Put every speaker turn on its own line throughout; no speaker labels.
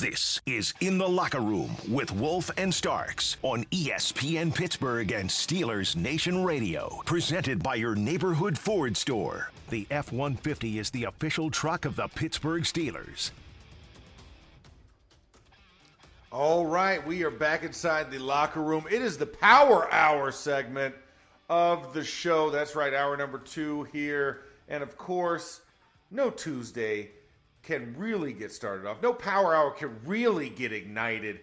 This is In the Locker Room with Wolf and Starks on ESPN Pittsburgh and Steelers Nation Radio. Presented by your neighborhood Ford store. The F 150 is the official truck of the Pittsburgh Steelers.
All right, we are back inside the locker room. It is the Power Hour segment of the show. That's right, hour number two here. And of course, no Tuesday can really get started off. No Power Hour can really get ignited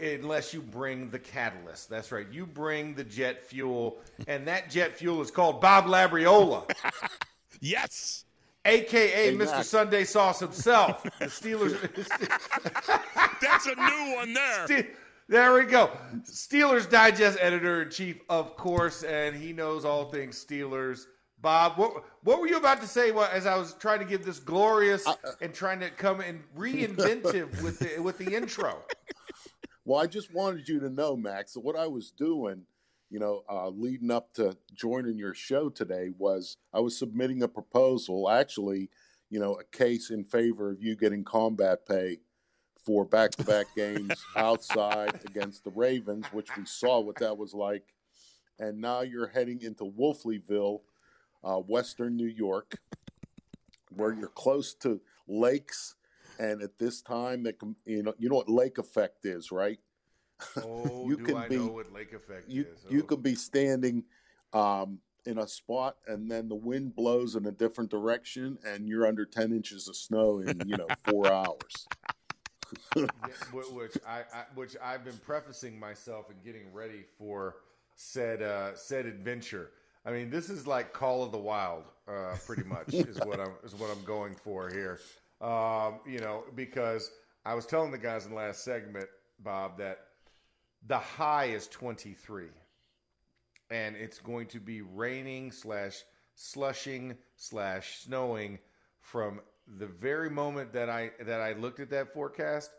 unless you bring the catalyst. That's right. You bring the jet fuel, and that jet fuel is called Bob Labriola.
yes.
AKA Mr. Sunday Sauce himself. The Steelers.
That's a new one there.
There we go. Steelers Digest editor in chief, of course, and he knows all things Steelers. Bob, what what were you about to say well, as I was trying to give this glorious uh, and trying to come and reinventive with the with the intro?
Well, I just wanted you to know, Max, that what I was doing, you know, uh, leading up to joining your show today was I was submitting a proposal, actually, you know, a case in favor of you getting combat pay for back-to-back games outside against the Ravens, which we saw what that was like, and now you're heading into Wolfleyville uh, Western New York, where you're close to lakes, and at this time, that you know, you know what lake effect is, right?
Oh, you can I be, know what lake effect
you,
is?
Oh. You could be standing um, in a spot, and then the wind blows in a different direction, and you're under ten inches of snow in you know four hours.
yeah, which I, I, which I've been prefacing myself and getting ready for said uh, said adventure. I mean, this is like Call of the Wild, uh, pretty much is what I'm is what I'm going for here. Um, you know, because I was telling the guys in the last segment, Bob, that the high is 23, and it's going to be raining slash slushing slash snowing from the very moment that I that I looked at that forecast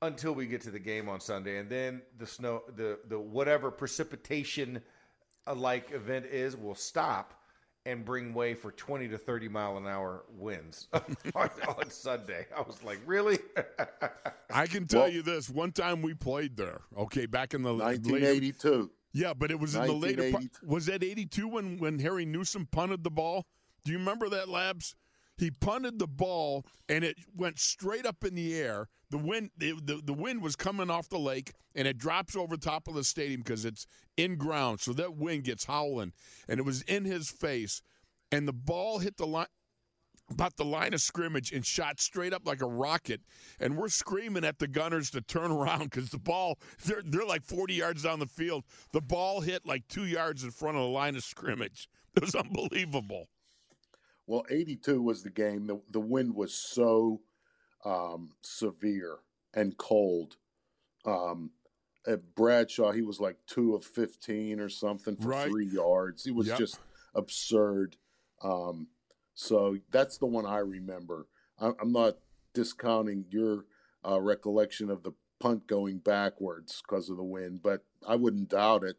until we get to the game on Sunday, and then the snow, the the whatever precipitation like event is will stop and bring way for 20 to 30 mile an hour winds on, on, Sunday. I was like, really?
I can tell well, you this. One time we played there, okay, back in the
1982.
Later, yeah, but it was in the later part. Was that 82 when, when Harry Newsome punted the ball? Do you remember that, Labs? He punted the ball and it went straight up in the air. The wind, the, the, the wind was coming off the lake and it drops over top of the stadium because it's in ground. So that wind gets howling and it was in his face. And the ball hit the line, about the line of scrimmage and shot straight up like a rocket. And we're screaming at the gunners to turn around because the ball, they're, they're like 40 yards down the field. The ball hit like two yards in front of the line of scrimmage. It was unbelievable.
Well, 82 was the game. The, the wind was so um, severe and cold. Um, at Bradshaw, he was like two of 15 or something for right. three yards. He was yep. just absurd. Um, so that's the one I remember. I, am not discounting your uh, recollection of the punt going backwards because of the wind, but I wouldn't doubt it.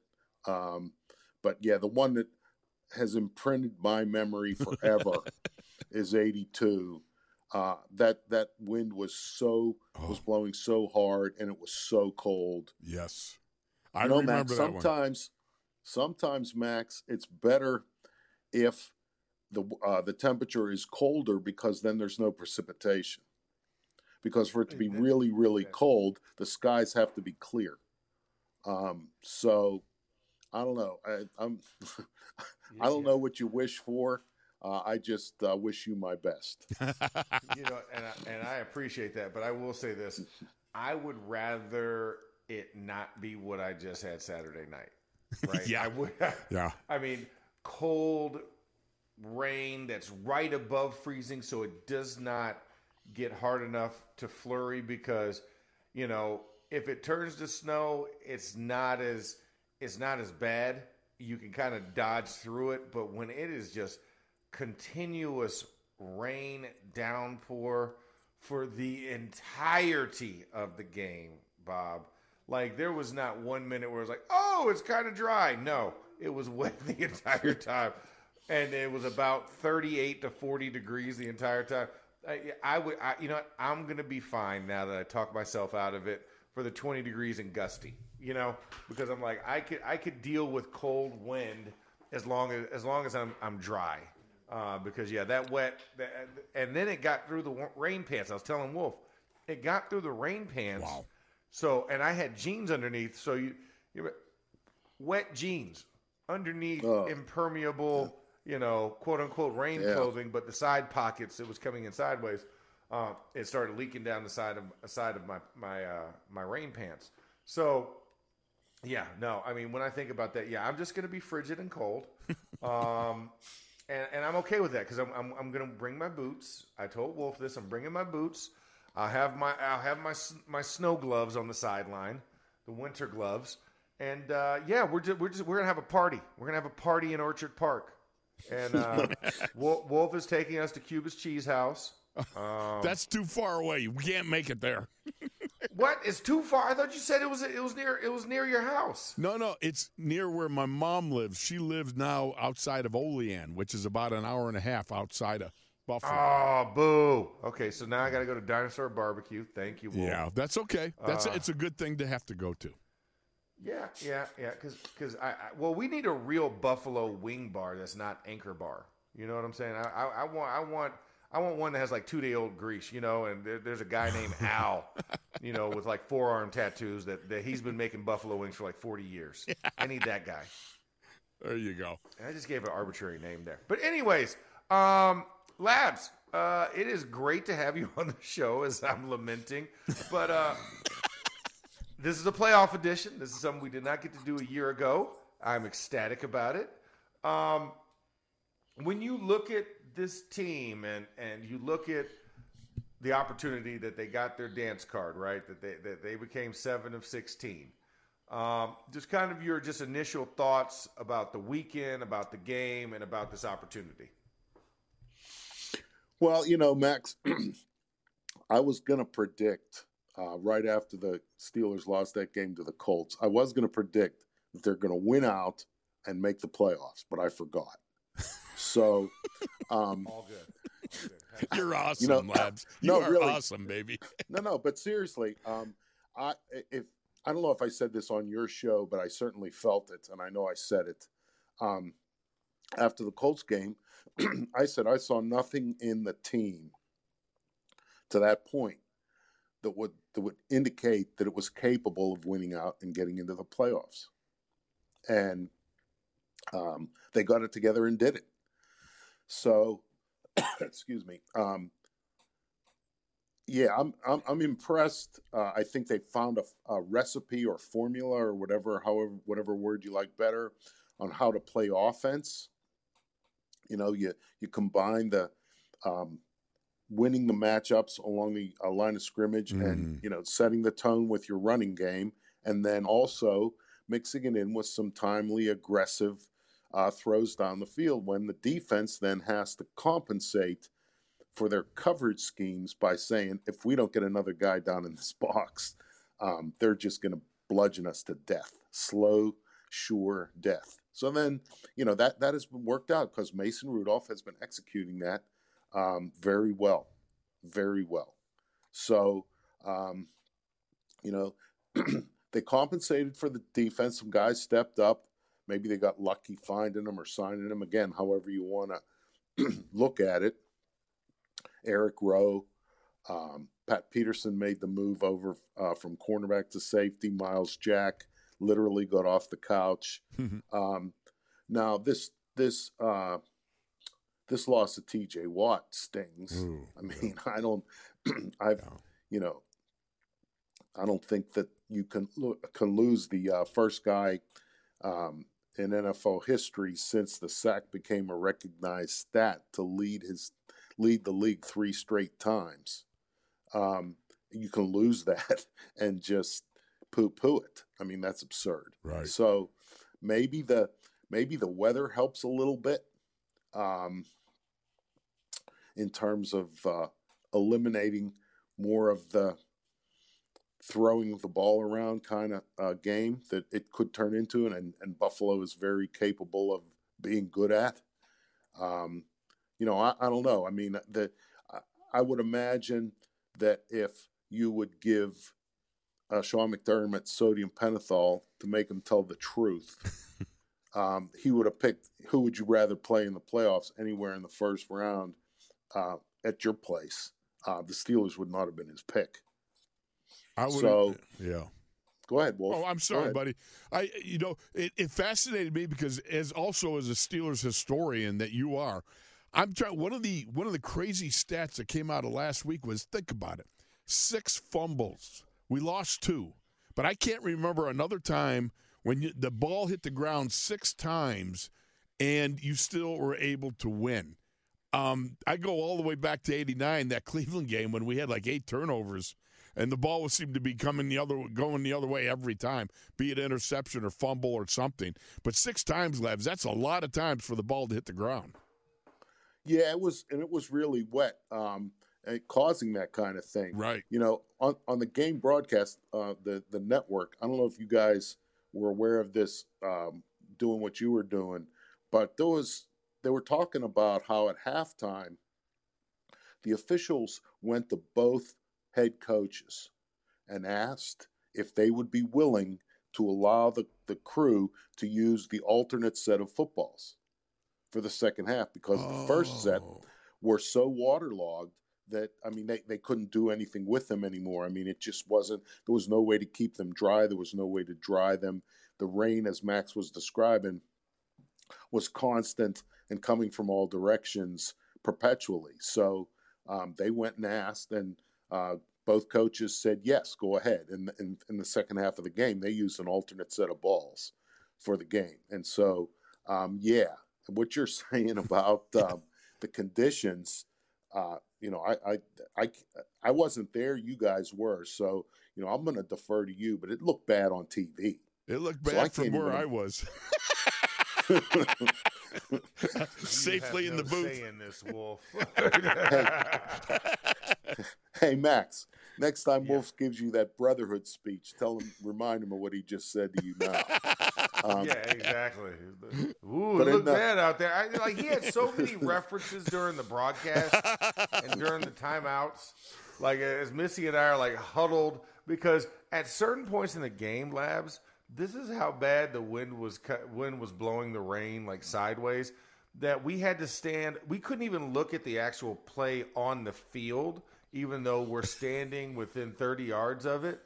Um, but yeah, the one that has imprinted my memory forever is 82 uh, that that wind was so oh. was blowing so hard and it was so cold.
Yes. I
you
know,
remember
Max,
sometimes sometimes max it's better if the uh, the temperature is colder because then there's no precipitation. Because for it to be really really cold the skies have to be clear. Um, so i don't know I, i'm I don't know what you wish for. Uh, I just uh, wish you my best.
you know, and I, and I appreciate that, but I will say this: I would rather it not be what I just had Saturday night. Right?
yeah.
I would,
yeah.
I mean, cold rain that's right above freezing, so it does not get hard enough to flurry because, you know, if it turns to snow, it's not as it's not as bad. You can kind of dodge through it, but when it is just continuous rain downpour for the entirety of the game, Bob. Like there was not one minute where it was like, "Oh, it's kind of dry." No, it was wet the entire time, and it was about thirty-eight to forty degrees the entire time. I, I would, I, you know, what? I'm gonna be fine now that I talk myself out of it for the twenty degrees and gusty. You know, because I'm like, I could, I could deal with cold wind as long as, as long as I'm, I'm dry. Uh, because yeah, that wet, that, and then it got through the rain pants. I was telling Wolf, it got through the rain pants.
Wow.
So, and I had jeans underneath. So you, you wet jeans underneath oh. impermeable, you know, quote unquote rain yeah. clothing, but the side pockets it was coming in sideways. Uh, it started leaking down the side of side of my my uh, my rain pants. So, yeah, no, I mean when I think about that, yeah, I'm just gonna be frigid and cold. Um, and, and I'm okay with that because I'm, I'm, I'm going to bring my boots. I told Wolf this. I'm bringing my boots. I'll have my I'll have my my snow gloves on the sideline, the winter gloves, and uh, yeah, we're just, we're just we're gonna have a party. We're gonna have a party in Orchard Park, and uh, Wolf, Wolf is taking us to Cuba's Cheese House.
Um, That's too far away. We can't make it there.
What is too far? I thought you said it was it was near it was near your house.
No, no, it's near where my mom lives. She lives now outside of Olean, which is about an hour and a half outside of Buffalo.
Oh, boo. Okay, so now I got to go to Dinosaur Barbecue. Thank you. Wolf.
Yeah, that's okay. That's uh, a, it's a good thing to have to go to.
Yeah, yeah, yeah. Because because I, I well, we need a real Buffalo wing bar that's not Anchor Bar. You know what I'm saying? I, I, I want I want I want one that has like two day old grease, you know, and there, there's a guy named Al, you know, with like forearm tattoos that, that he's been making buffalo wings for like 40 years. Yeah. I need that guy.
There you go.
And I just gave an arbitrary name there. But, anyways, um, Labs, uh, it is great to have you on the show as I'm lamenting. But uh, this is a playoff edition. This is something we did not get to do a year ago. I'm ecstatic about it. Um, when you look at this team and and you look at the opportunity that they got their dance card right that they that they became seven of sixteen. Um, just kind of your just initial thoughts about the weekend, about the game, and about this opportunity.
Well, you know, Max, I was going to predict uh, right after the Steelers lost that game to the Colts. I was going to predict that they're going to win out and make the playoffs, but I forgot. So, um,
all good.
You're awesome, you know, lads. You no, are really, awesome, baby.
no, no, but seriously, um, I if I don't know if I said this on your show, but I certainly felt it, and I know I said it. Um, after the Colts game, I said I saw nothing in the team to that point that would that would indicate that it was capable of winning out and getting into the playoffs. And um, they got it together and did it. So, excuse me. Um, yeah, I'm I'm, I'm impressed. Uh, I think they found a, a, recipe or formula or whatever, however, whatever word you like better, on how to play offense. You know, you you combine the um, winning the matchups along the uh, line of scrimmage, mm. and mm-hmm. you know, setting the tone with your running game, and then also mixing it in with some timely, aggressive uh, throws down the field when the defense then has to compensate for their coverage schemes by saying, if we don't get another guy down in this box, um, they're just going to bludgeon us to death. Slow, sure death. So then, you know, that, that has been worked out because Mason Rudolph has been executing that um, very well. Very well. So, um, you know, they compensated for the defense. Some guys stepped up. Maybe they got lucky finding them or signing them again, however you want to look at it. Eric Rowe, um, Pat Peterson made the move over uh, from cornerback to safety. Myles Jack literally got off the couch. um, now this this uh, this loss of T.J. Watt stings. Ooh, I mean, I don't, I've, yeah. you know, I don't think that you can can lose the uh, first guy um, in NFL history since the sack became a recognized stat to lead his lead the league three straight times. Um, you can lose that and just poo poo it. I mean, that's absurd.
Right.
So maybe the maybe the weather helps a little bit um, in terms of uh, eliminating more of the throwing the ball around kind of uh, game that it could turn into, and, and Buffalo is very capable of being good at. Um, you know, I, I, don't know. I mean, the I would imagine that if you would give uh, Sean McDermott sodium pentothal to make him tell the truth, um, he would have picked who would you rather play in the playoffs anywhere in the first round uh, at your place. Uh, the Steelers would not have been his pick.
I would.
So
yeah.
Go ahead, Wolf.
Oh, I'm sorry, buddy. I, you know, it, it fascinated me because as also as a Steelers historian that you are, I'm trying. One of the one of the crazy stats that came out of last week was think about it: six fumbles. We lost two, but I can't remember another time when you, the ball hit the ground six times and you still were able to win. Um, I go all the way back to '89, that Cleveland game when we had like eight turnovers and the ball seemed to be coming the other going the other way every time, be it interception or fumble or something. But six times, Labs, that's a lot of times for the ball to hit the ground.
Yeah, it was, and it was really wet, um, causing that kind of thing.
Right.
You know, on on the game broadcast, uh, the the network. I don't know if you guys were aware of this, um, doing what you were doing, but there was they were talking about how at halftime the officials went to both head coaches and asked if they would be willing to allow the, the crew to use the alternate set of footballs for the second half because oh. the first set oh. were so waterlogged that I mean they, they couldn't do anything with them anymore. I mean it just wasn't there was no way to keep them dry, there was no way to dry them. The rain as Max was describing was constant and coming from all directions perpetually. So um, they went and asked and uh, both coaches said yes, go ahead. And in, in, the second half of the game, they used an alternate set of balls for the game. And so, um, yeah, what you're saying about um, the conditions, uh, you know, I, I, I, I wasn't there. You guys were. So, you know, I'm going to defer to you, but it looked bad on TV.
It looked bad so from where even... I was. Safely in
no
the booth.
Saying this, Wolf.
hey, Max. Next time yeah. Wolf gives you that brotherhood speech, tell him, remind him of what he just said to you now.
Um, yeah, exactly. Ooh, it looked the, bad out there. I, like he had so many references during the broadcast and during the timeouts. Like as Missy and I are like huddled because at certain points in the game, labs, this is how bad the wind was. Wind was blowing the rain like sideways that we had to stand. We couldn't even look at the actual play on the field even though we're standing within 30 yards of it.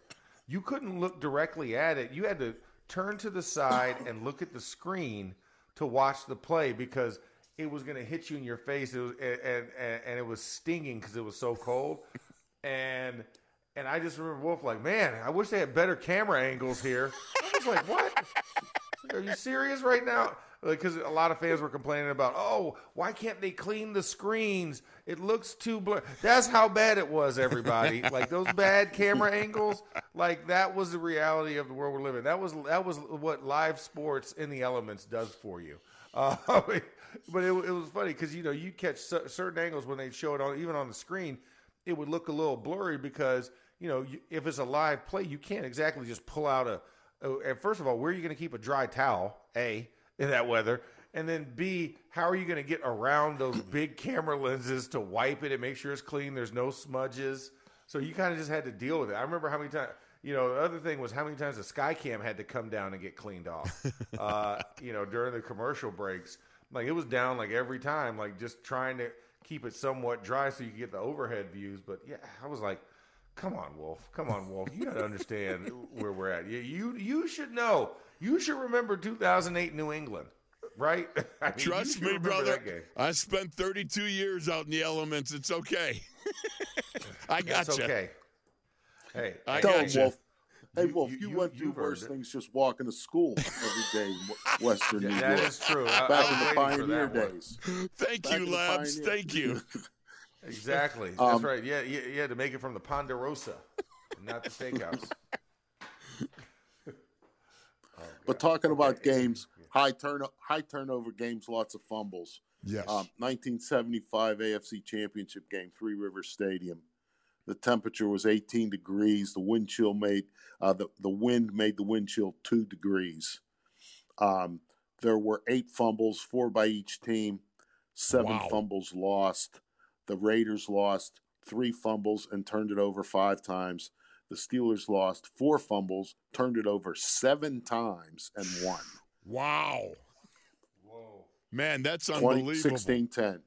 You couldn't look directly at it. You had to turn to the side and look at the screen to watch the play because it was going to hit you in your face. It was, and, and, and it was stinging because it was so cold. And and I just remember Wolf like, man, I wish they had better camera angles here. I was like, what? Are you serious right now? Because a lot of fans were complaining about, oh, why can't they clean the screens? It looks too blurry. That's how bad it was, everybody. like those bad camera angles, like that was the reality of the world we're living. That was that was what live sports in the elements does for you. Uh, but it, it, was funny because you know you catch certain angles when they show it on even on the screen, it would look a little blurry because you know if it's a live play, you can't exactly just pull out a. a and first of all, where are you going to keep a dry towel? A in that weather? And then B, how are you going to get around those big camera lenses to wipe it and make sure it's clean? There's no smudges. So you kind of just had to deal with it. I remember how many times, you know, the other thing was how many times the Skycam had to come down and get cleaned off, uh, you know, during the commercial breaks. Like it was down like every time, like just trying to keep it somewhat dry so you could get the overhead views. But yeah, I was like, come on, Wolf. Come on, Wolf. You got to understand where we're at. You, you, you should know you should remember 2008 New England, right?
I mean, Trust me, brother. I spent 32 years out in the elements. It's okay. I got
you. okay. Hey,
I got you. Wolf. Hey, Wolf, you, you, you went through worse things just walking to school every day in Western
yeah,
New
York.
That
is true.
Back
I,
in the Pioneer days.
Thank Back you, Labs. Thank you.
exactly. That's um, right. Yeah, yeah, yeah, to make it from the Ponderosa, not the steakhouse.
But talking about games, high turn high turnover games, lots of fumbles.
Yes.
Um, 1975 AFC Championship game, Three Rivers Stadium. The temperature was 18 degrees. The wind chill made uh, the the wind made the wind chill two degrees. Um, there were eight fumbles, four by each team. Seven wow. fumbles lost. The Raiders lost three fumbles and turned it over five times. The Steelers lost four fumbles, turned it over seven times, and won.
Wow. Whoa. Man, that's unbelievable.
16 10.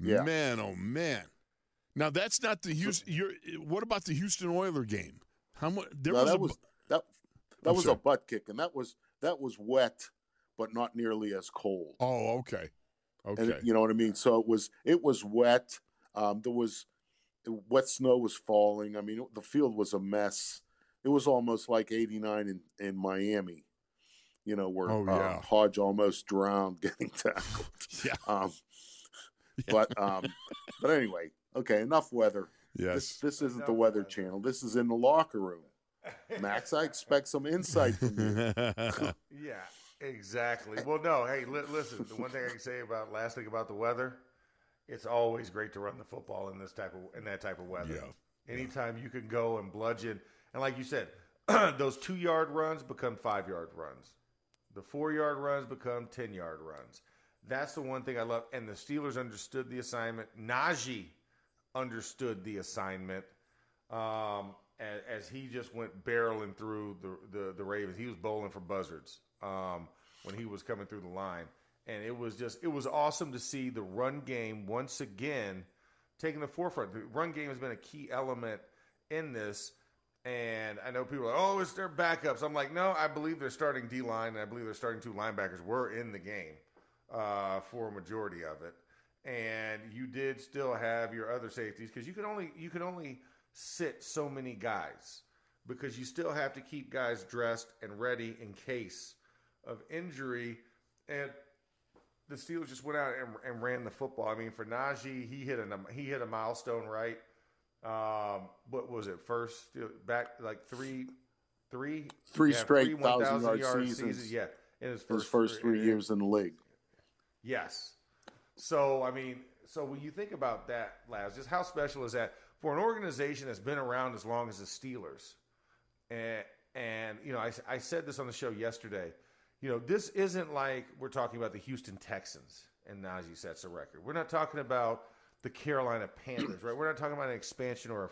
Yeah.
Man, oh, man. Now, that's not the Houston. You're, what about the Houston Oiler game? How much? There
no,
was
that
a,
was that. That I'm was sorry. a butt kick, and that was that was wet, but not nearly as cold.
Oh, okay, okay.
And, you know what I mean? So it was it was wet. Um, there was wet snow was falling. I mean, the field was a mess. It was almost like '89 in in Miami. You know, where oh, uh, yeah. uh, Hoge almost drowned getting tackled.
yeah.
Um, yeah. But um, but anyway, okay, enough weather.
Yes.
This, this isn't the Weather Channel. This is in the locker room. Max, I expect some insight from you.
yeah, exactly. Well, no, hey, li- listen. The one thing I can say about last thing about the weather, it's always great to run the football in this type of in that type of weather.
Yeah.
Anytime you can go and bludgeon, and like you said, those two yard runs become five yard runs. The four yard runs become ten yard runs. That's the one thing I love. And the Steelers understood the assignment. Najee understood the assignment um, as, as, he just went barreling through the, the, the Ravens. He was bowling for buzzards um, when he was coming through the line. And it was just, it was awesome to see the run game once again taking the forefront. The run game has been a key element in this. And I know people are like, oh, it's their backups. I'm like, no, I believe they're starting D line and I believe they're starting two linebackers were in the game uh, for a majority of it and you did still have your other safeties because you could only you could only sit so many guys because you still have to keep guys dressed and ready in case of injury. And the Steelers just went out and, and ran the football. I mean, for Najee, he hit a he hit a milestone, right? Um, what was it? First back like three, three,
three yeah, straight three thousand yard, yard seasons.
Seasons. Yeah,
in his first, his first three, three years in the league.
Yes, so, I mean, so when you think about that, Laz, just how special is that for an organization that's been around as long as the Steelers? And, and you know, I, I said this on the show yesterday. You know, this isn't like we're talking about the Houston Texans and Najee sets a record. We're not talking about the Carolina Panthers, right? We're not talking about an expansion or a,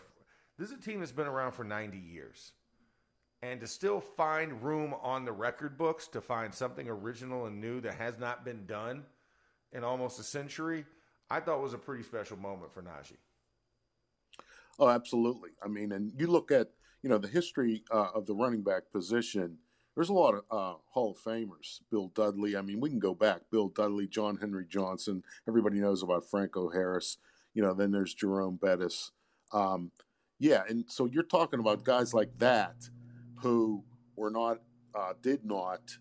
this is a team that's been around for 90 years. And to still find room on the record books to find something original and new that has not been done – in almost a century, I thought was a pretty special moment for Najee.
Oh, absolutely. I mean, and you look at you know the history uh, of the running back position. There's a lot of uh, Hall of Famers. Bill Dudley. I mean, we can go back. Bill Dudley, John Henry Johnson. Everybody knows about Franco Harris. You know, then there's Jerome Bettis. Um, yeah, and so you're talking about guys like that who were not, uh, did not,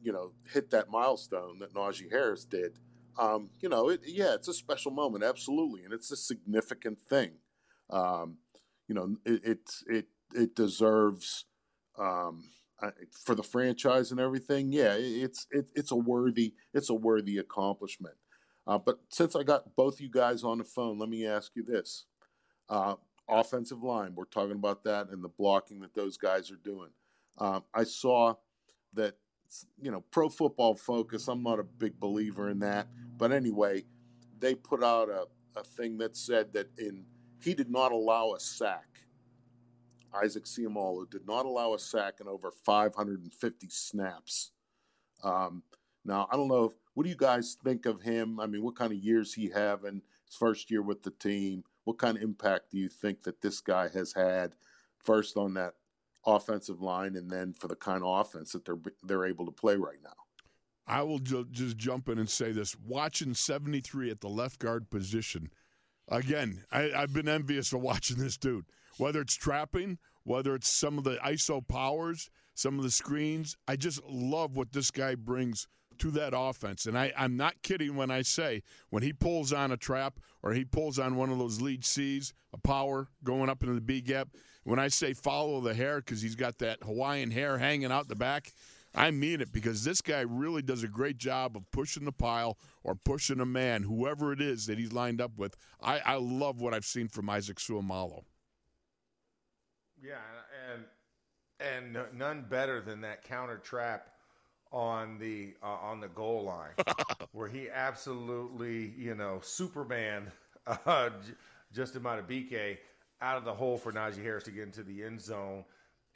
you know, hit that milestone that Najee Harris did um, you know, it, yeah, it's a special moment, absolutely, and it's a significant thing. Um, you know, it it it, it deserves um, for the franchise and everything. Yeah, it's it, it's a worthy it's a worthy accomplishment. Uh, but since I got both you guys on the phone, let me ask you this: uh, offensive line, we're talking about that and the blocking that those guys are doing. Um, I saw that you know, pro football focus. I'm not a big believer in that. But anyway, they put out a, a thing that said that in he did not allow a sack. Isaac Seumalo did not allow a sack in over 550 snaps. Um, now, I don't know. If, what do you guys think of him? I mean, what kind of years he having his first year with the team? What kind of impact do you think that this guy has had first on that offensive line and then for the kind of offense that they're they're able to play right now.
I will ju- just jump in and say this: watching seventy three at the left guard position, again, I, I've been envious of watching this dude. Whether it's trapping whether it's some of the ISO powers, some of the screens. I just love what this guy brings to that offense. And I, I'm not kidding when I say when he pulls on a trap or he pulls on one of those lead C's, a power going up into the B gap. When I say follow the hair because he's got that Hawaiian hair hanging out the back, I mean it because this guy really does a great job of pushing the pile or pushing a man, whoever it is that he's lined up with. I, I love what I've seen from Isaac Seumalo.
Yeah, and and none better than that counter trap on the uh, on the goal line, where he absolutely you know Superman uh, Justin Madubuike out of the hole for Najee Harris to get into the end zone.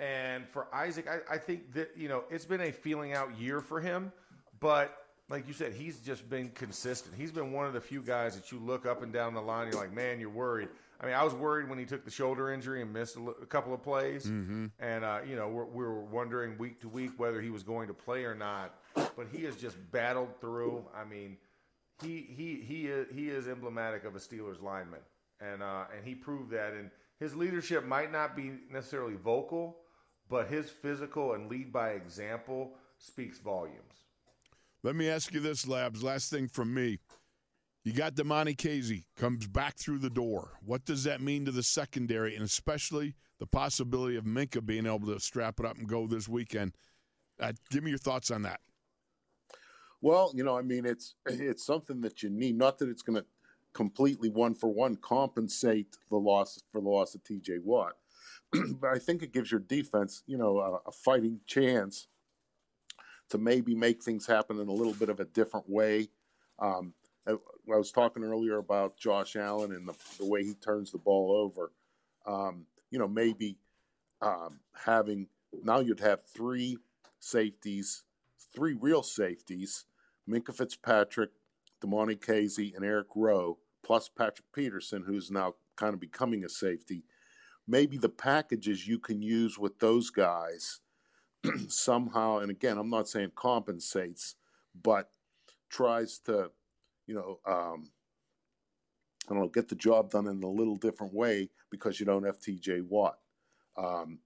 And for Isaac, I, I think that you know it's been a feeling out year for him, but like you said, he's just been consistent. He's been one of the few guys that you look up and down the line, you're like, man, you're worried. I mean, I was worried when he took the shoulder injury and missed a, a couple of plays,
mm-hmm.
and uh, you know, we're, we were wondering week to week whether he was going to play or not. But he has just battled through. I mean, he he he is, he is emblematic of a Steelers lineman, and uh, and he proved that. And his leadership might not be necessarily vocal, but his physical and lead by example speaks volumes.
Let me ask you this, Labs. Last thing from me. You got Damontae Kazee comes back through the door. What does that mean to the secondary, and especially the possibility of Minkah being able to strap it up and go this weekend? Uh, give me your thoughts on that.
Well, you know, I mean, it's it's something that you need. Not that it's going to completely one for one compensate the loss for the loss of T.J. Watt, but I think it gives your defense, you know, a, a fighting chance to maybe make things happen in a little bit of a different way. Um, I, was talking earlier about Josh Allen and the, the way he turns the ball over. Um, you know, maybe um, having now you'd have three safeties, three real safeties: Minkah Fitzpatrick, Damontae Kazee, and Eric Rowe, plus Patrick Peterson, who's now kind of becoming a safety. Maybe the packages you can use with those guys somehow, and again, I'm not saying compensates, but tries to, you know, um, I don't know, get the job done in a little different way because you don't have TJ Watt. Um,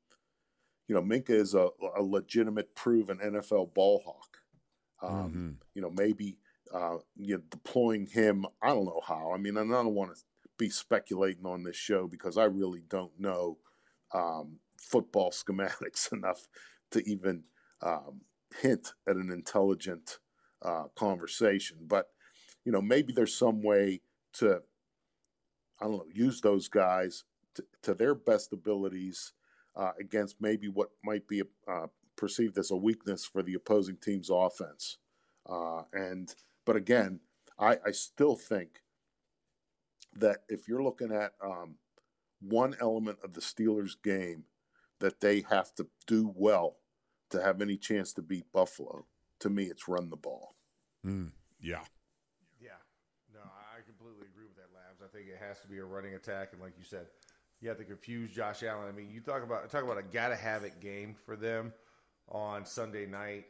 you know, Minkah is a, a, legitimate, proven NFL ball hawk. Um, mm-hmm. You know, maybe uh, you know, deploying him. I don't know how. I mean, I don't want to be speculating on this show because I really don't know um, football schematics enough to even um, hint at an intelligent uh, conversation. But you know, maybe there's some way to I don't know use those guys to, to their best abilities uh, against maybe what might be uh, perceived as a weakness for the opposing team's offense. Uh, and but again, I, I still think that if you're looking at um, one element of the Steelers' game that they have to do well to have any chance to beat Buffalo, to me, it's run the ball.
Mm, yeah.
Yeah. No, I completely agree with that, Labs. I think it has to be a running attack, and like you said, you have to confuse Josh Allen. I mean, you talk about talk about a gotta have it game for them on Sunday night,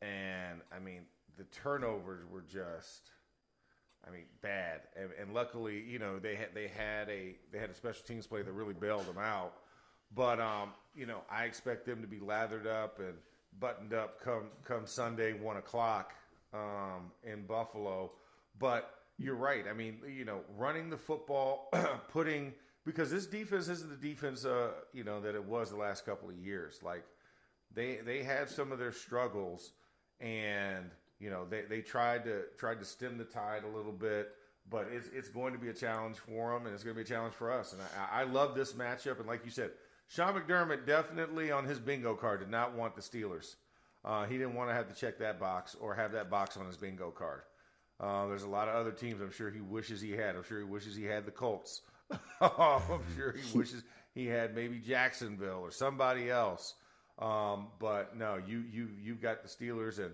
and I mean the turnovers were just. I mean, bad, and, and luckily, you know, they had they had a they had a special teams play that really bailed them out. But um, you know, I expect them to be lathered up and buttoned up come come Sunday one o'clock um, in Buffalo. But you're right. I mean, you know, running the football, putting because this defense isn't the defense, uh, you know, that it was the last couple of years. Like they they had some of their struggles, and you know they, they tried to tried to stem the tide a little bit. But it's it's going to be a challenge for them, and it's going to be a challenge for us. And I, I love this matchup. And like you said, Sean McDermott definitely on his bingo card did not want the Steelers. Uh, he didn't want to have to check that box or have that box on his bingo card. Uh, there's a lot of other teams I'm sure he wishes he had. I'm sure he wishes he had the Colts. I'm sure he wishes he had maybe Jacksonville or somebody else. Um, but no, you you you've got the Steelers, and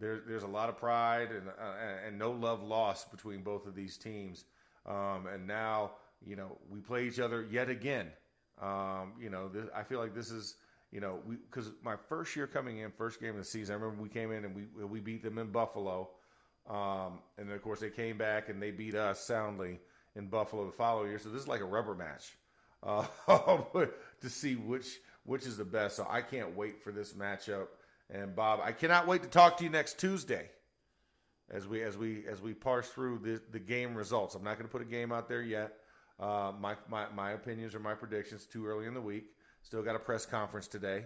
there's there's a lot of pride and uh, and no love lost between both of these teams. Um, and now you know we play each other yet again. Um, you know, this, I feel like this is, you know, because my first year coming in, first game of the season, I remember we came in and we we beat them in Buffalo, um, and then of course they came back and they beat us soundly in Buffalo the following year. So this is like a rubber match. uh, to see which which is the best. So I can't wait for this matchup. And Bob, I cannot wait to talk to you next Tuesday as we as we as we parse through the the game results. I'm not going to put a game out there yet. Uh, my, my my opinions or my predictions too early in the week. Still got a press conference today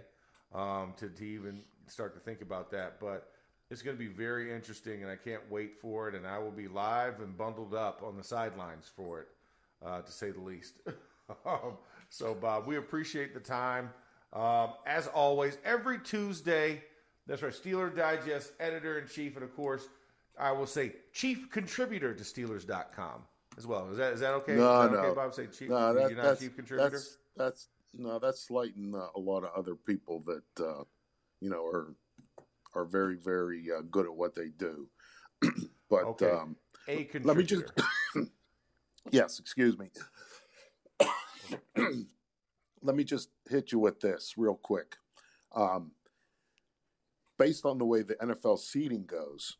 um, to to even start to think about that. But it's going to be very interesting, and I can't wait for it. And I will be live and bundled up on the sidelines for it, uh, to say the least. Um, so, Bob, we appreciate the time. Um, as always, every Tuesday, that's right, Steeler Digest editor in chief, and of course, I will say chief contributor to Steelers.com as well. Is that is that okay?
No,
is that
no.
okay, Bob? Say chief.
No, that,
you're not
that's,
chief contributor.
That's, that's no, that's slighting uh, a lot of other people that uh, you know are are very very uh, good at what they do. but
Okay.
um,
a contributor.
let me just yes, excuse me. let me just hit you with this real quick. Um, based on the way the NFL seeding goes,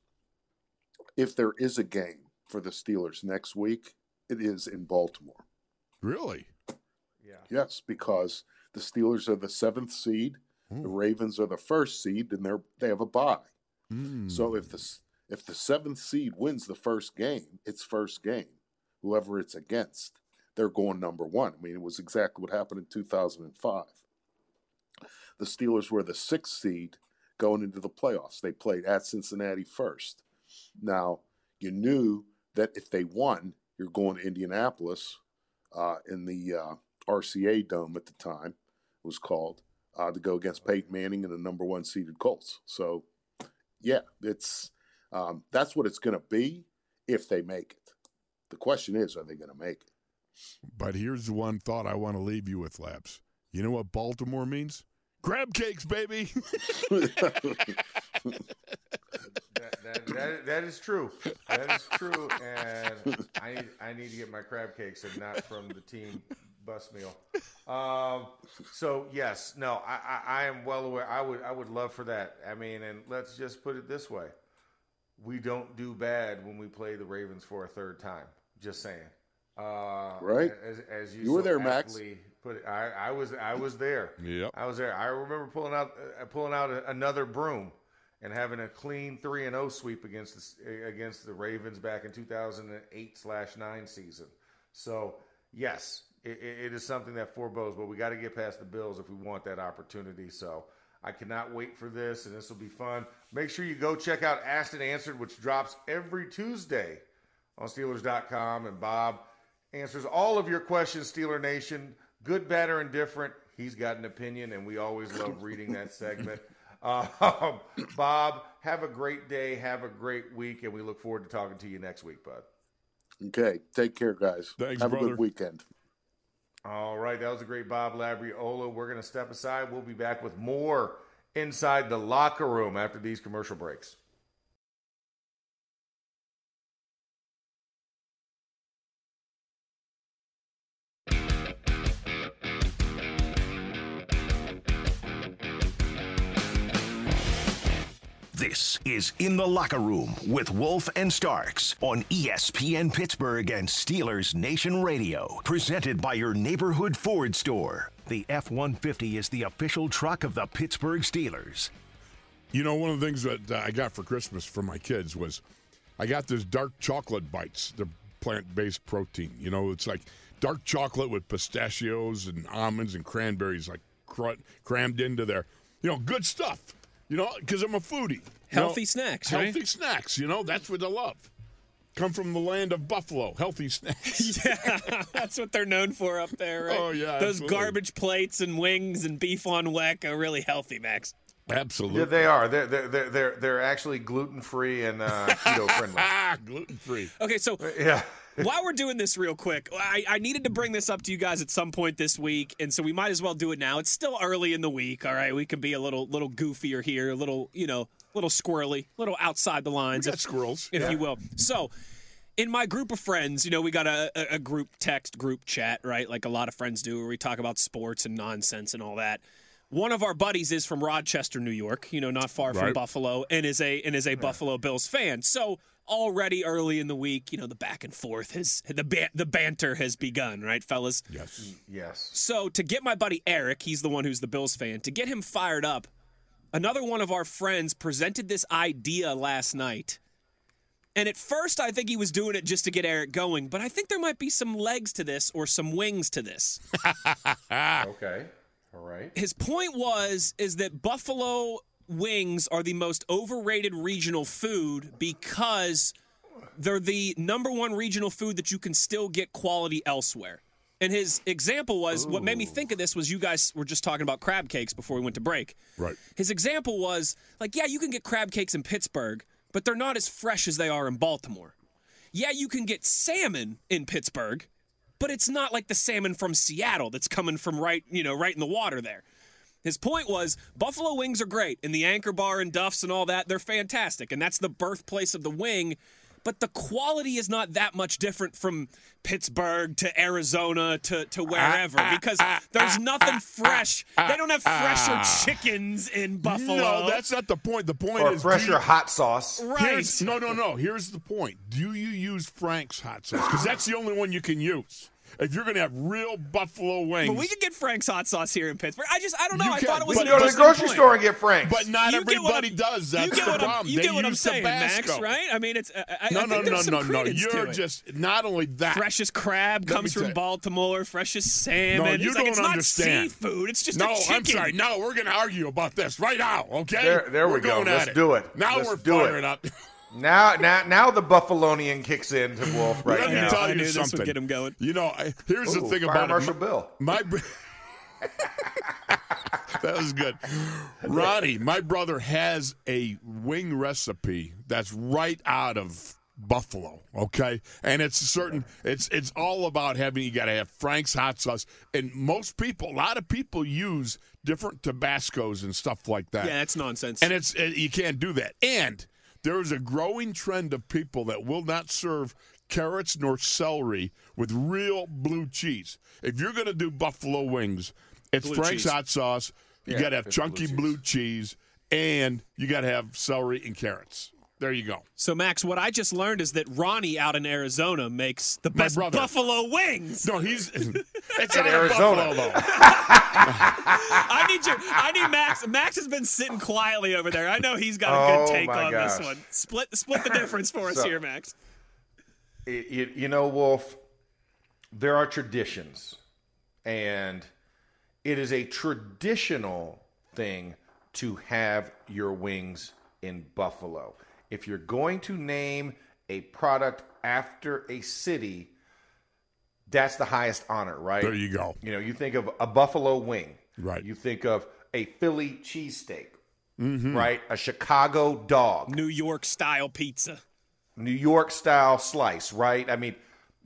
if there is a game for the Steelers next week, it is in Baltimore.
Really?
yeah.
Yes, because the Steelers are the seventh seed, the Ravens are the first seed, and they're they have a bye.
Mm.
So if the if the seventh seed wins the first game, it's first game. Whoever it's against, they're going number one. I mean, it was exactly what happened in 2005. The Steelers were the sixth seed going into the playoffs. They played at Cincinnati first. Now, you knew that if they won, you're going to Indianapolis uh, in the uh, RCA Dome at the time, it was called, uh, to go against Peyton Manning and the number one seeded Colts. So, yeah, it's um, that's what it's going to be if they make it. The question is, are they going to make it?
But here's the one thought I want to leave you with, Laps. You know what Baltimore means? Crab cakes, baby.
That, that, that, that is true. That is true, and I I need to get my crab cakes and not from the team bus meal. Um, so yes, no, I, I, I am well aware. I would I would love for that. I mean, and let's just put it this way: we don't do bad when we play the Ravens for a third time. Just saying. Uh,
Right.
As, as you,
You were there, Max.
aptly Put it, I, I was I was there.
Yep.
I was there. I remember pulling out uh, pulling out a, another broom and having a clean three and zero sweep against the, against the Ravens back in 2008 slash nine season. So yes, it, it it is something that forebodes, but we got to get past the Bills if we want that opportunity. So I cannot wait for this, and this will be fun. Make sure you go check out Asked and Answered, which drops every Tuesday on Steelers.com, and Bob answers all of your questions, Steeler Nation, good, bad, or indifferent. He's got an opinion, and we always love reading that segment. Um, Bob, have a great day, have a great week, and we look forward to talking to you next week, bud.
Okay, take care, guys.
Thanks,
Have a good weekend.
All right, that was a great Bob Labriola. We're going to step aside. We'll be back with more inside the locker room after these commercial breaks.
This is In the Locker Room with Wolf and Starks on ESPN Pittsburgh and Steelers Nation Radio. Presented by your neighborhood Ford store. The F 150 is the official truck of the Pittsburgh Steelers.
You know, one of the things that uh, I got for Christmas for my kids was I got this dark chocolate bites, the plant based protein. You know, it's like dark chocolate with pistachios and almonds and cranberries, like cr- crammed into there. You know, good stuff. You know, because I'm a foodie.
Healthy
know,
snacks, right?
Healthy snacks. You know, that's what I love. Come from the land of Buffalo. Healthy snacks.
yeah, that's what they're known for up there, right?
Oh, yeah,
those
absolutely.
garbage plates and wings and beef on weck are really healthy, Max.
Absolutely.
Yeah, they are. They're they're they're they're, they're actually gluten free and uh, keto friendly.
Ah, gluten free.
Okay, so
Yeah.
while we're doing this real quick, I, I needed to bring this up to you guys at some point this week, and so we might as well do it now. It's still early in the week, all right? We can be a little little goofier here, a little you know, little squirrely, a little outside the lines,
We got
if,
squirrels.
if you will. So. In my group of friends, you know, we got a, a, a group text, group chat, right? Like a lot of friends do, where we talk about sports and nonsense and all that. One of our buddies is from Rochester, New York, you know, not far from Buffalo, and is a and is a Buffalo Bills fan. So already early in the week, you know, the back and forth has the ba- the banter has begun, right, fellas?
Yes.
Yes.
So to get my buddy Eric, he's the one who's the Bills fan, to get him fired up, another one of our friends presented this idea last night. And at first, I think he was doing it just to get Eric going, but I think there might be some legs to this or some wings to this.
Okay. All right.
His point was is that Buffalo wings are the most overrated regional food because they're the number one regional food that you can still get quality elsewhere. And his example was what made me think of this was you guys were just talking about crab cakes before we went to break.
Right.
His example was like, yeah, you can get crab cakes in Pittsburgh, but they're not as fresh as they are in Baltimore. Yeah, you can get salmon in Pittsburgh, but it's not like the salmon from Seattle that's coming from right, you know, right in the water there. His point was Buffalo wings are great, and the Anchor Bar and Duffs and all that, they're fantastic, and that's the birthplace of the wing. But the quality is not that much different from Pittsburgh to Arizona to, to wherever ah, ah, because ah, there's nothing fresh. They don't have fresher chickens in Buffalo.
No, that's not the point. The point
Or
is
fresher
do you-
hot sauce.
right.
Here's, no, no, no. Here's the point. Do you use Frank's hot sauce? Because that's the only one you can use. If you're going to have real buffalo wings.
But we could get Frank's hot sauce here in Pittsburgh. I just, I don't know.
You
I
can,
thought it was
but
an
go to the grocery
point.
store and get Frank's.
but not
You get what
everybody does. That's
you get
the
what I'm-
problem.
You
they
get what I'm saying,
Tabasco.
Max, right? I mean, it's. Uh, I, I
No,
think
no, no,
some
no, no. You're just not only that.
freshest crab
Let
comes
me tell
from
you.
Baltimore. Freshest salmon.
No, you
it's like,
don't
it's not seafood. It's just
no,
a chicken.
I'm sorry. No, we're going to argue about this right now. Okay.
There- there we go. Let's do it.
Now we're
do it.
fired up.
now, now, now the Buffalonian kicks in to Wolf right
Let me
now.
tell
I
you
knew this would get him going.
You know, I, here's the thing about
Marshal
it.
Bill.
My br- that was good, Ronnie. My brother has a wing recipe that's right out of Buffalo. Okay, and it's a certain. It's it's all about having. You got to have Frank's hot sauce, and most people, a lot of people use different Tabascos and stuff like that.
Yeah, that's nonsense.
And it's it, you can't do that. And there is a growing trend of people that will not serve carrots nor celery with real blue cheese. If you're going to do buffalo wings, it's
Blue
Frank's
cheese.
hot sauce. You
Yeah,
got to have
it's blue
chunky
cheese.
blue cheese, and you got to have celery and carrots. There you go.
so, Max, what I just learned is that Ronnie out in Arizona makes the
My
best
brother.
buffalo wings.
No, he's it's
In Arizona.
Though.
I need you. I need Max. Max has been sitting quietly over there. I know he's got a good
Oh,
take
my
on this one. Split split the difference for us
So-
here, Max.
You, you know, Wolf, there are traditions, and it is a traditional thing to have your wings in Buffalo. If you're going to name a product after a city, that's the highest honor, right?
There you go.
You know, you think of a buffalo wing.
Right.
You think of a Philly cheesesteak.
Mm-hmm.
Right? A Chicago dog.
New York style pizza.
New York style slice, right? I mean,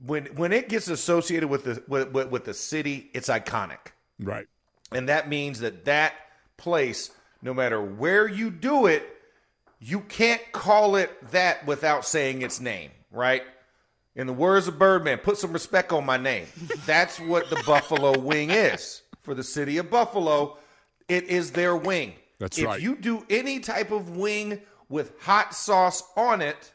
when when it gets associated with the with, with, with the city, it's iconic.
Right.
And that means that that place, no matter where you do it, you can't call it that without saying its name, right? In the words of Birdman, put some respect on my name. That's what the Buffalo wing is for the city of Buffalo. It is their wing.
That's
if
right.
you do any type of wing with hot sauce on it,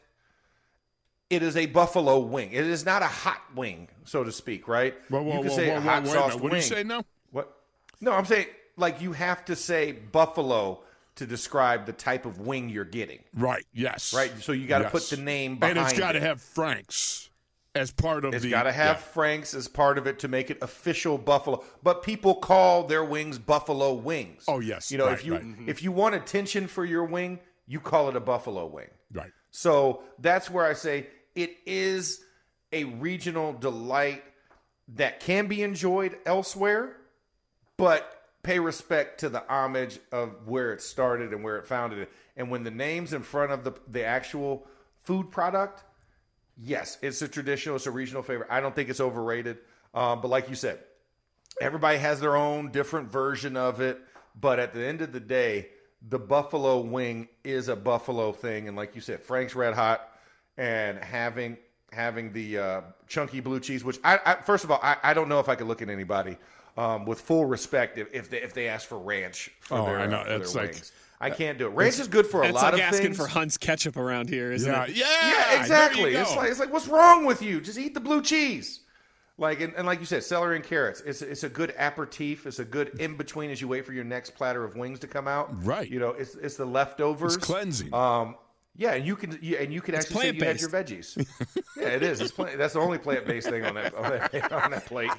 it is a buffalo wing. It is not a hot wing, so to speak, right?
Whoa, whoa,
you can
whoa,
say
whoa,
a
whoa,
hot
wait
sauce
minute. What do you
wing.
say now?
What? No, I'm saying like you have to say buffalo to describe the type of wing you're getting,
Right. Yes.
right? So you got to
Yes.
put the name behind
and it's got to
it.
have Frank's as part of
It's
the.
It's got to have
yeah.
Frank's as part of it to make it official buffalo. But people call their wings buffalo wings.
Oh, yes.
You know,
Right,
if you
right. Mm-hmm.
if you want attention for your wing, you call it a buffalo wing.
Right.
So that's where I say it is a regional delight that can be enjoyed elsewhere, but pay respect to the homage of where it started and where it founded. it. And when the name's in front of the the actual food product, yes, it's a traditional, it's a regional favorite. I don't think it's overrated. Um, but like you said, everybody has their own different version of it. But at the end of the day, the buffalo wing is a buffalo thing, and like you said, Frank's Red Hot and having having the uh, chunky blue cheese. Which I, I first of all, I, I don't know if I could look at anybody um, with full respect if, if they if they ask for ranch for
Oh,
their,
I know.
uh,
It's like-
wings. I can't do it. Ranch is good for a lot
like
of things.
It's like asking for Hunt's ketchup around here, isn't
Yeah,
it?
yeah,
yeah, exactly. It's like it's like what's wrong with you? Just eat the blue cheese. Like and, and like you said, celery and carrots. It's it's a good aperitif. It's a good in between as you wait for your next platter of wings to come out.
Right.
You know, it's it's the leftovers.
It's cleansing.
Um, yeah, and you can you, and you can
It's
actually say you had your veggies. yeah, it is. It's plant, that's the only plant based thing on that on that, on that plate.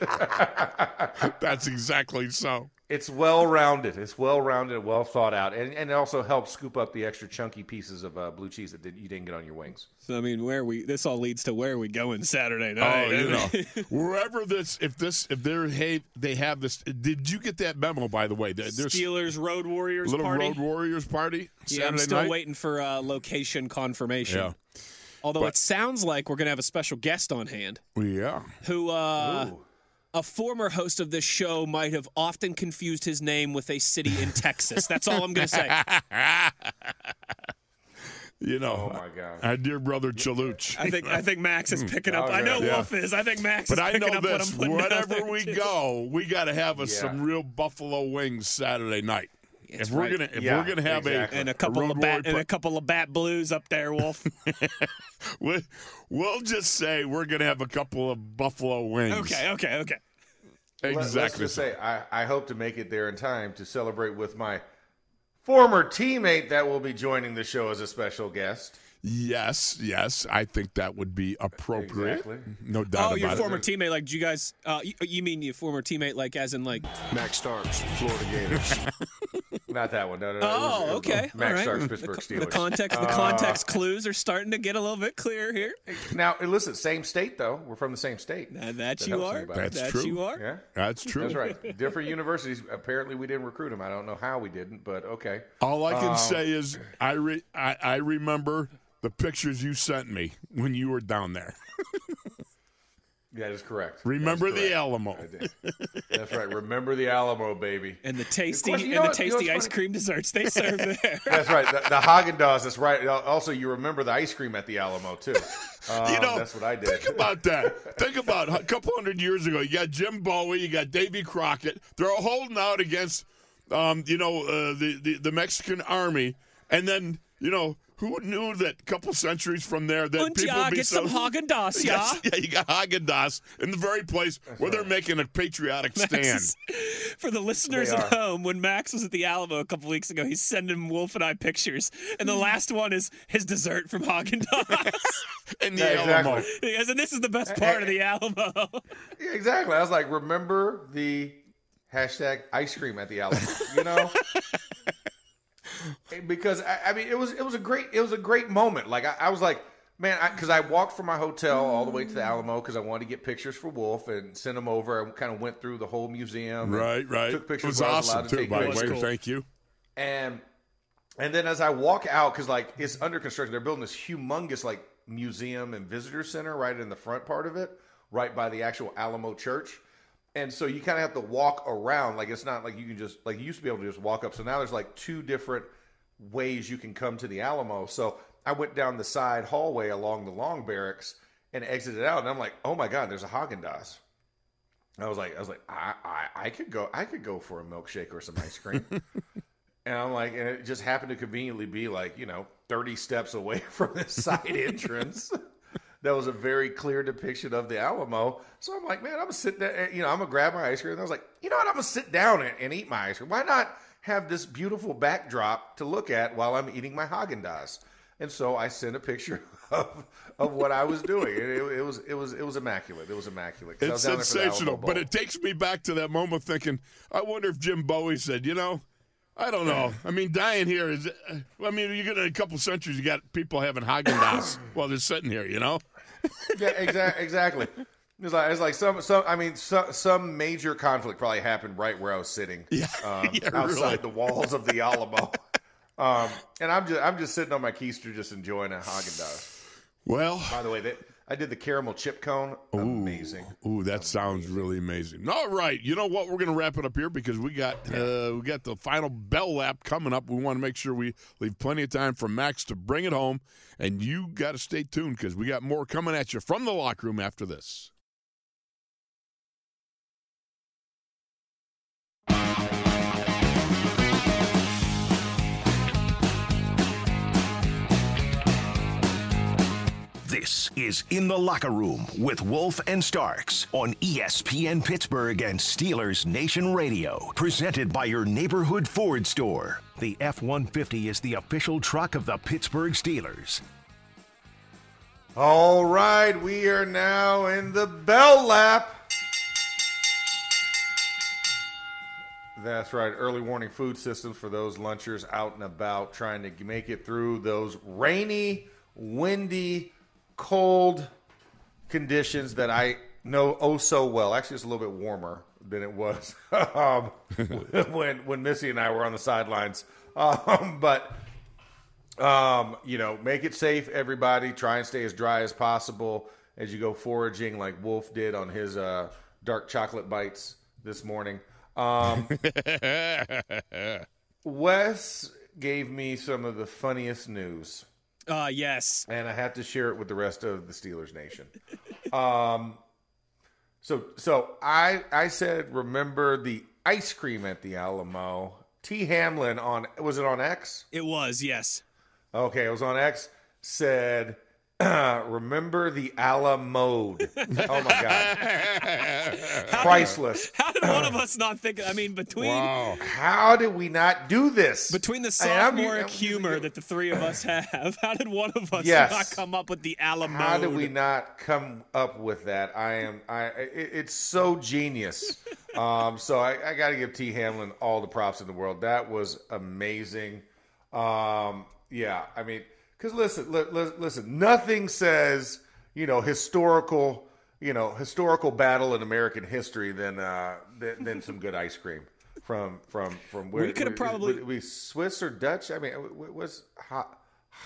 That's exactly so.
It's well rounded. It's well rounded, well thought out, and and it also helps scoop up the extra chunky pieces of uh, blue cheese that did, you didn't get on your wings.
So I mean, where we this all leads to where are we going Saturday night?
Oh, you know, wherever this, if this, if they're hey, they have this. Did you get that memo? By the way, There- there's
Steelers Road Warriors
little
party.
Road Warriors party.
yeah, I'm still
night?
waiting for uh, location confirmation.
Yeah.
Although
But-
it sounds like we're gonna have a special guest on hand
Yeah.
who uh,
Ooh.
A former host of this show might have often confused his name with a city in Texas. That's all I'm gonna say.
You know,
Oh my god.
our dear brother Chaluch.
I think I think Max is picking up.
Oh,
I know
yeah.
Wolf is. I think Max
But
is
I
picking
know
up what
this:
I'm
wherever we
too.
go, we got to have us
Yeah.
some real buffalo wings Saturday night.
That's
if we're
right.
gonna, if
Yeah,
we're gonna have
exactly.
and a
a,
couple
road
of bat
warrior
and a couple of bat blues up there, Wolf.
we, we'll just say we're gonna have a couple of buffalo wings.
okay, okay, okay.
Let- Let's
exactly.
just say I, I hope to make it there in time to celebrate with my former teammate that will be joining the show as a special guest.
Yes, yes, I think that would be appropriate.
Exactly.
No doubt
Oh, your former
it.
teammate, like, do you guys? Uh, you, you mean your former teammate, like, as in, like?
Max Starks, Florida Gators.
Not that one. No, no. no.
Oh,
it was
okay.
Max
all right.
Starks,
The
Pittsburgh
co-
Steelers.
The context, the
Uh,
context clues are starting to get a little bit clearer here.
Now, listen, same state though. We're from the same state.
Uh, that
That
you are.
That's
that
true.
you are.
Yeah,
That's true.
that's right. Different universities. Apparently, we didn't recruit them. I don't know how we didn't, but okay.
All I can
Um,
say is I, re- I I remember the pictures you sent me when you were down there.
That is correct.
Remember
That is
the. Alamo.
That's right. Remember the Alamo, baby.
And the tasty
course,
and
know
the
what- you know
tasty ice
funny?
cream desserts they serve there.
That's right. The, the Haagen Dazs. That's right. Also, you remember the ice cream at the Alamo too. Um,
You know,
that's what I did.
Think about that. think about a couple hundred years ago. You got Jim Bowie, you got Davy Crockett. They're holding out against, um, you know, uh, the, the the Mexican army, and then you know who knew that a couple centuries from there that
Und
people
ja,
would be
get
so,
some Haagen Dazs,
You
ja.
got- yeah, you got Haagen Dazs in the very place where they're making a patriotic stand.
For the listeners at home, when Max was at the Alamo a couple weeks ago, he's sending Wolf and I pictures, and the mm. last one is his dessert from Haagen Dazs.
in the
Yeah,
Alamo.
exactly.
He goes, and this is the best eh, part eh, of the Alamo.
Yeah, exactly. I was like, remember the hashtag ice cream at the Alamo. You know. Because I, I mean, it was it was a great it was a great moment. Like I, I was like, man, because I, walked from my hotel all the way to the Alamo because I wanted to get pictures for Wolf and send them over. I kind of went through the whole museum.
Right, right.
Took
It
pictures.
was
where I was
awesome
allowed to
too.
take
By the
pictures.
way, thank you.
And and then as I walk out, because like it's under construction, they're building this humongous like museum and visitor center right in the front part of it, right by the actual Alamo Church. And so you kind of have to walk around. Like it's not like you can just like you used to be able to just walk up. So now there's like two different ways you can come to the Alamo. So I went down the side hallway along the long barracks and exited out, and I'm like, oh my god, there's a Haagen Dazs. I was like, I was like, I, I, I could go, I could go for a milkshake or some ice cream. And I'm like, and it just happened to conveniently be like, you know, 30 steps away from this side entrance. That was a very clear depiction of the Alamo. So I'm like, man, I'm gonna sit there, eh, you know, I'm gonna grab my ice cream. And I was like, you know what, I'm gonna sit down and, and eat my ice cream. Why not have this beautiful backdrop to look at while I'm eating my Haagen Dazs? And so I sent a picture of of what I was doing. And it, it was it was it was immaculate. It was immaculate.
It's
was down there for the Alamo
sensational, but it takes me back to that moment thinking, I wonder if Jim Bowie said, you know, I don't know. I mean, dying here is, uh, I mean, you get in a couple centuries, you got people having Haagen Dazs while they're sitting here, you know?
yeah, exactly. Exactly. It's like it's like some some. I mean, so, some major conflict probably happened right where I was sitting,
Yeah,
um,
yeah,
outside
really.
the walls of the Alamo. Um, and I'm just I'm just sitting on my keister, just enjoying a Haagen Dazs.
Well,
By the way, they, I did the caramel chip cone. Amazing.
Ooh, that sounds really amazing. All right, you know what? We're going to wrap it up here because we got uh, we got the final bell lap coming up. We want to make sure we leave plenty of time for Max to bring it home, and you got to stay tuned because we got more coming at you from the locker room after this.
This is In the Locker Room with Wolf and Starks on ESPN Pittsburgh and Steelers Nation Radio. Presented by your neighborhood Ford store. The F 150 is the official truck of the Pittsburgh Steelers.
All right, we are now in the bell lap. That's right. Early warning food systems for those lunchers out and about trying to make it through those rainy, windy, cold conditions that I know oh so well. Actually, it's a little bit warmer than it was um, when when Missy and I were on the sidelines. Um, but um, you know, make it safe, everybody. Try and stay as dry as possible as you go foraging, like Wolf did on his uh, dark chocolate bites this morning. Um, Wes gave me some of the funniest news.
Uh, yes.
And I have to share it with the rest of the Steelers Nation. um, so, so I I said, remember the ice cream at the Alamo? T. Hamlin on was it on X?
It was, yes.
Okay, it was on X. Said remember the a la mode. Oh my god, priceless.
How did one of us not think? I mean, between
wow. how did we not do this?
Between the sophomoric humor that the three of us have, how did one of us yes. not come up with the a la mode?
How did we not come up with that? I am. I. It, it's so genius. um. So I, I got to give T Hamlin all the props in the world. That was amazing. Um. Yeah. I mean because listen, li- li- listen, nothing says you know historical, you know historical battle in American history than uh, than, than some good ice cream from from from where
we could have probably
we Swiss or Dutch. I mean, it was ha-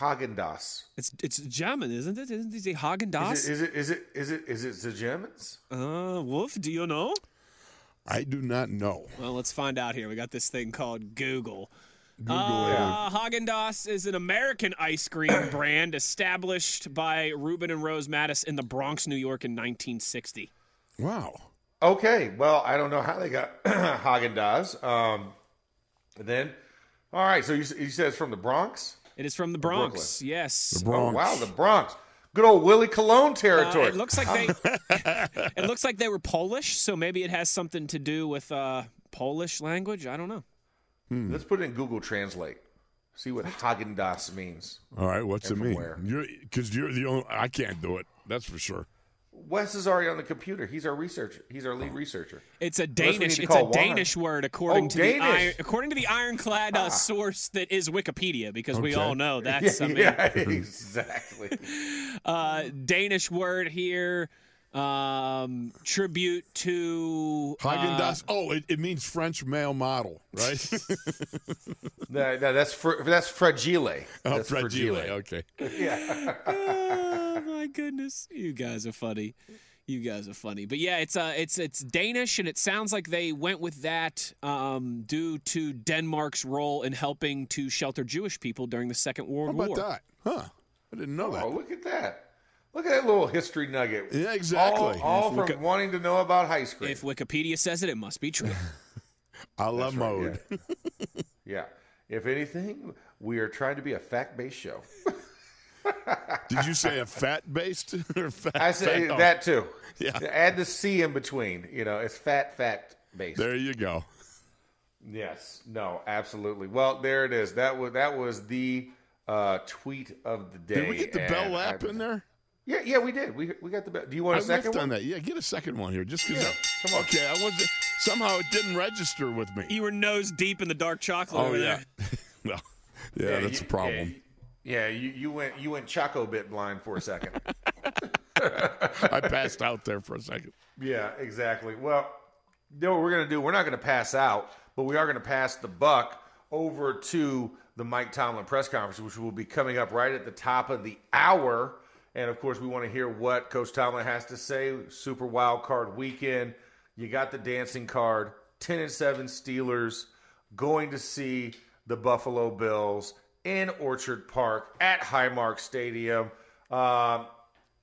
Haagen Dazs.
It's it's German, isn't it? Isn't it Haagen Dazs?
Is it is it is it is it, is it the Germans?
Uh, Wolf, do you know?
I do not know.
Well, let's find out here. We got this thing called Google.
Google
uh, Haagen Dazs is an American ice cream brand established by Reuben and Rose Mattus in the Bronx, New York, in 1960.
Wow.
Okay. Well, I don't know how they got Haagen Dazs. Um, then, all right. So you, you said it's from the Bronx.
It is from the Bronx. Yes.
The Bronx.
Oh, wow, the Bronx. Good old Willie Colon territory. Uh,
it looks like they. it looks like they were Polish, so maybe it has something to do with uh, Polish language. I don't know.
Hmm. Let's put it in Google Translate. See what Haagen Dazs means.
All right, what's it mean? Because you're, you're, the only. I can't do it. That's for sure.
Wes is already on the computer. He's our researcher. He's our lead researcher.
It's a Danish. It's a Juan. Danish word according
oh,
to
Danish.
the iron, according to the ironclad uh, ah. source that is Wikipedia because okay. we all know that's.
Yeah,
I mean,
yeah exactly.
uh, Danish word here um, tribute to
Haagen Dazs. Uh, oh, it, it, means French male model, right?
that, that, that's fr- that's fragile.
Oh,
that's
fragile. fragile. Okay.
Yeah.
oh my goodness, you guys are funny. You guys are funny, but yeah, it's uh, it's it's Danish, and it sounds like they went with that um, due to Denmark's role in helping to shelter Jewish people during the Second World
How about
War.
that? Huh? I didn't know
oh,
that.
look at that. Look at that little history nugget.
Yeah, exactly.
All, all from Wiki- wanting to know about high school.
If Wikipedia says it, it must be true.
A la mode.
Right, yeah. yeah. If anything, we are trying to be a fact based show.
Did you say a fat based or fat?
I said
fat?
that too.
Yeah.
Add the C in between. You know, it's fat fact based.
There you go.
Yes. No. Absolutely. Well, there it is. That was that was the uh, tweet of the day.
Did we get the bell lap I, in there?
Yeah, yeah, we did. We we got the. Do you want a
I
second
one?
on
that. Yeah, get a second one here, just because.
Yeah, come on.
Okay, I was somehow it didn't register with me.
You were nose deep in the dark chocolate.
Oh
yeah.
well, yeah, yeah, that's
you,
a problem.
Yeah, yeah, you, you went you went choco bit blind for a second.
I passed out there for a second.
Yeah, exactly. Well, you know what we're gonna do? We're not gonna pass out, but we are gonna pass the buck over to the Mike Tomlin press conference, which will be coming up right at the top of the hour. And of course, we want to hear what Coach Tomlin has to say. Super wild card weekend. You got the dancing card. 10 and 7 Steelers going to see the Buffalo Bills in Orchard Park at Highmark Stadium. Um,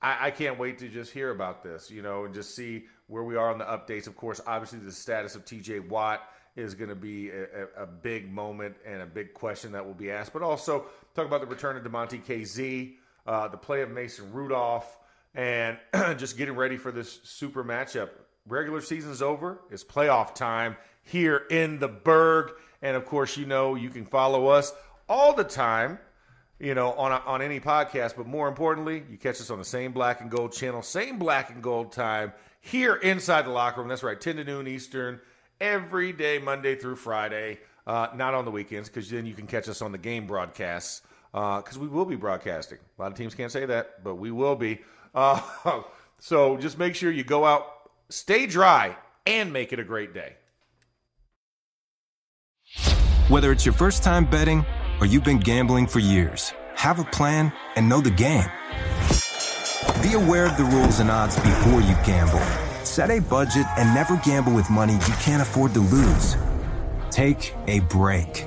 I, I, can't wait to just hear about this, you know, and just see where we are on the updates. Of course, obviously, the status of TJ Watt is going to be a, a, big moment and a big question that will be asked, but also talk about the return of Damontae Kazee uh, the play of Mason Rudolph, and just getting ready for this super matchup. Regular season's over. It's playoff time here in the Burgh. And of course, you know, you can follow us all the time, you know, on, a, on any podcast. But more importantly, you catch us on the same black and gold channel, same black and gold time here inside the locker room. That's right, 10 to noon Eastern, every day, Monday through Friday. Uh, not on the weekends, because then you can catch us on the game broadcasts, because uh, we will be broadcasting. A lot of teams can't say that, but we will be. Uh, so just make sure you go out, stay dry, and make it a great day.
Whether it's your first time betting or you've been gambling for years, have a plan and know the game. Be aware of the rules and odds before you gamble. Set a budget and never gamble with money you can't afford to lose. Take a break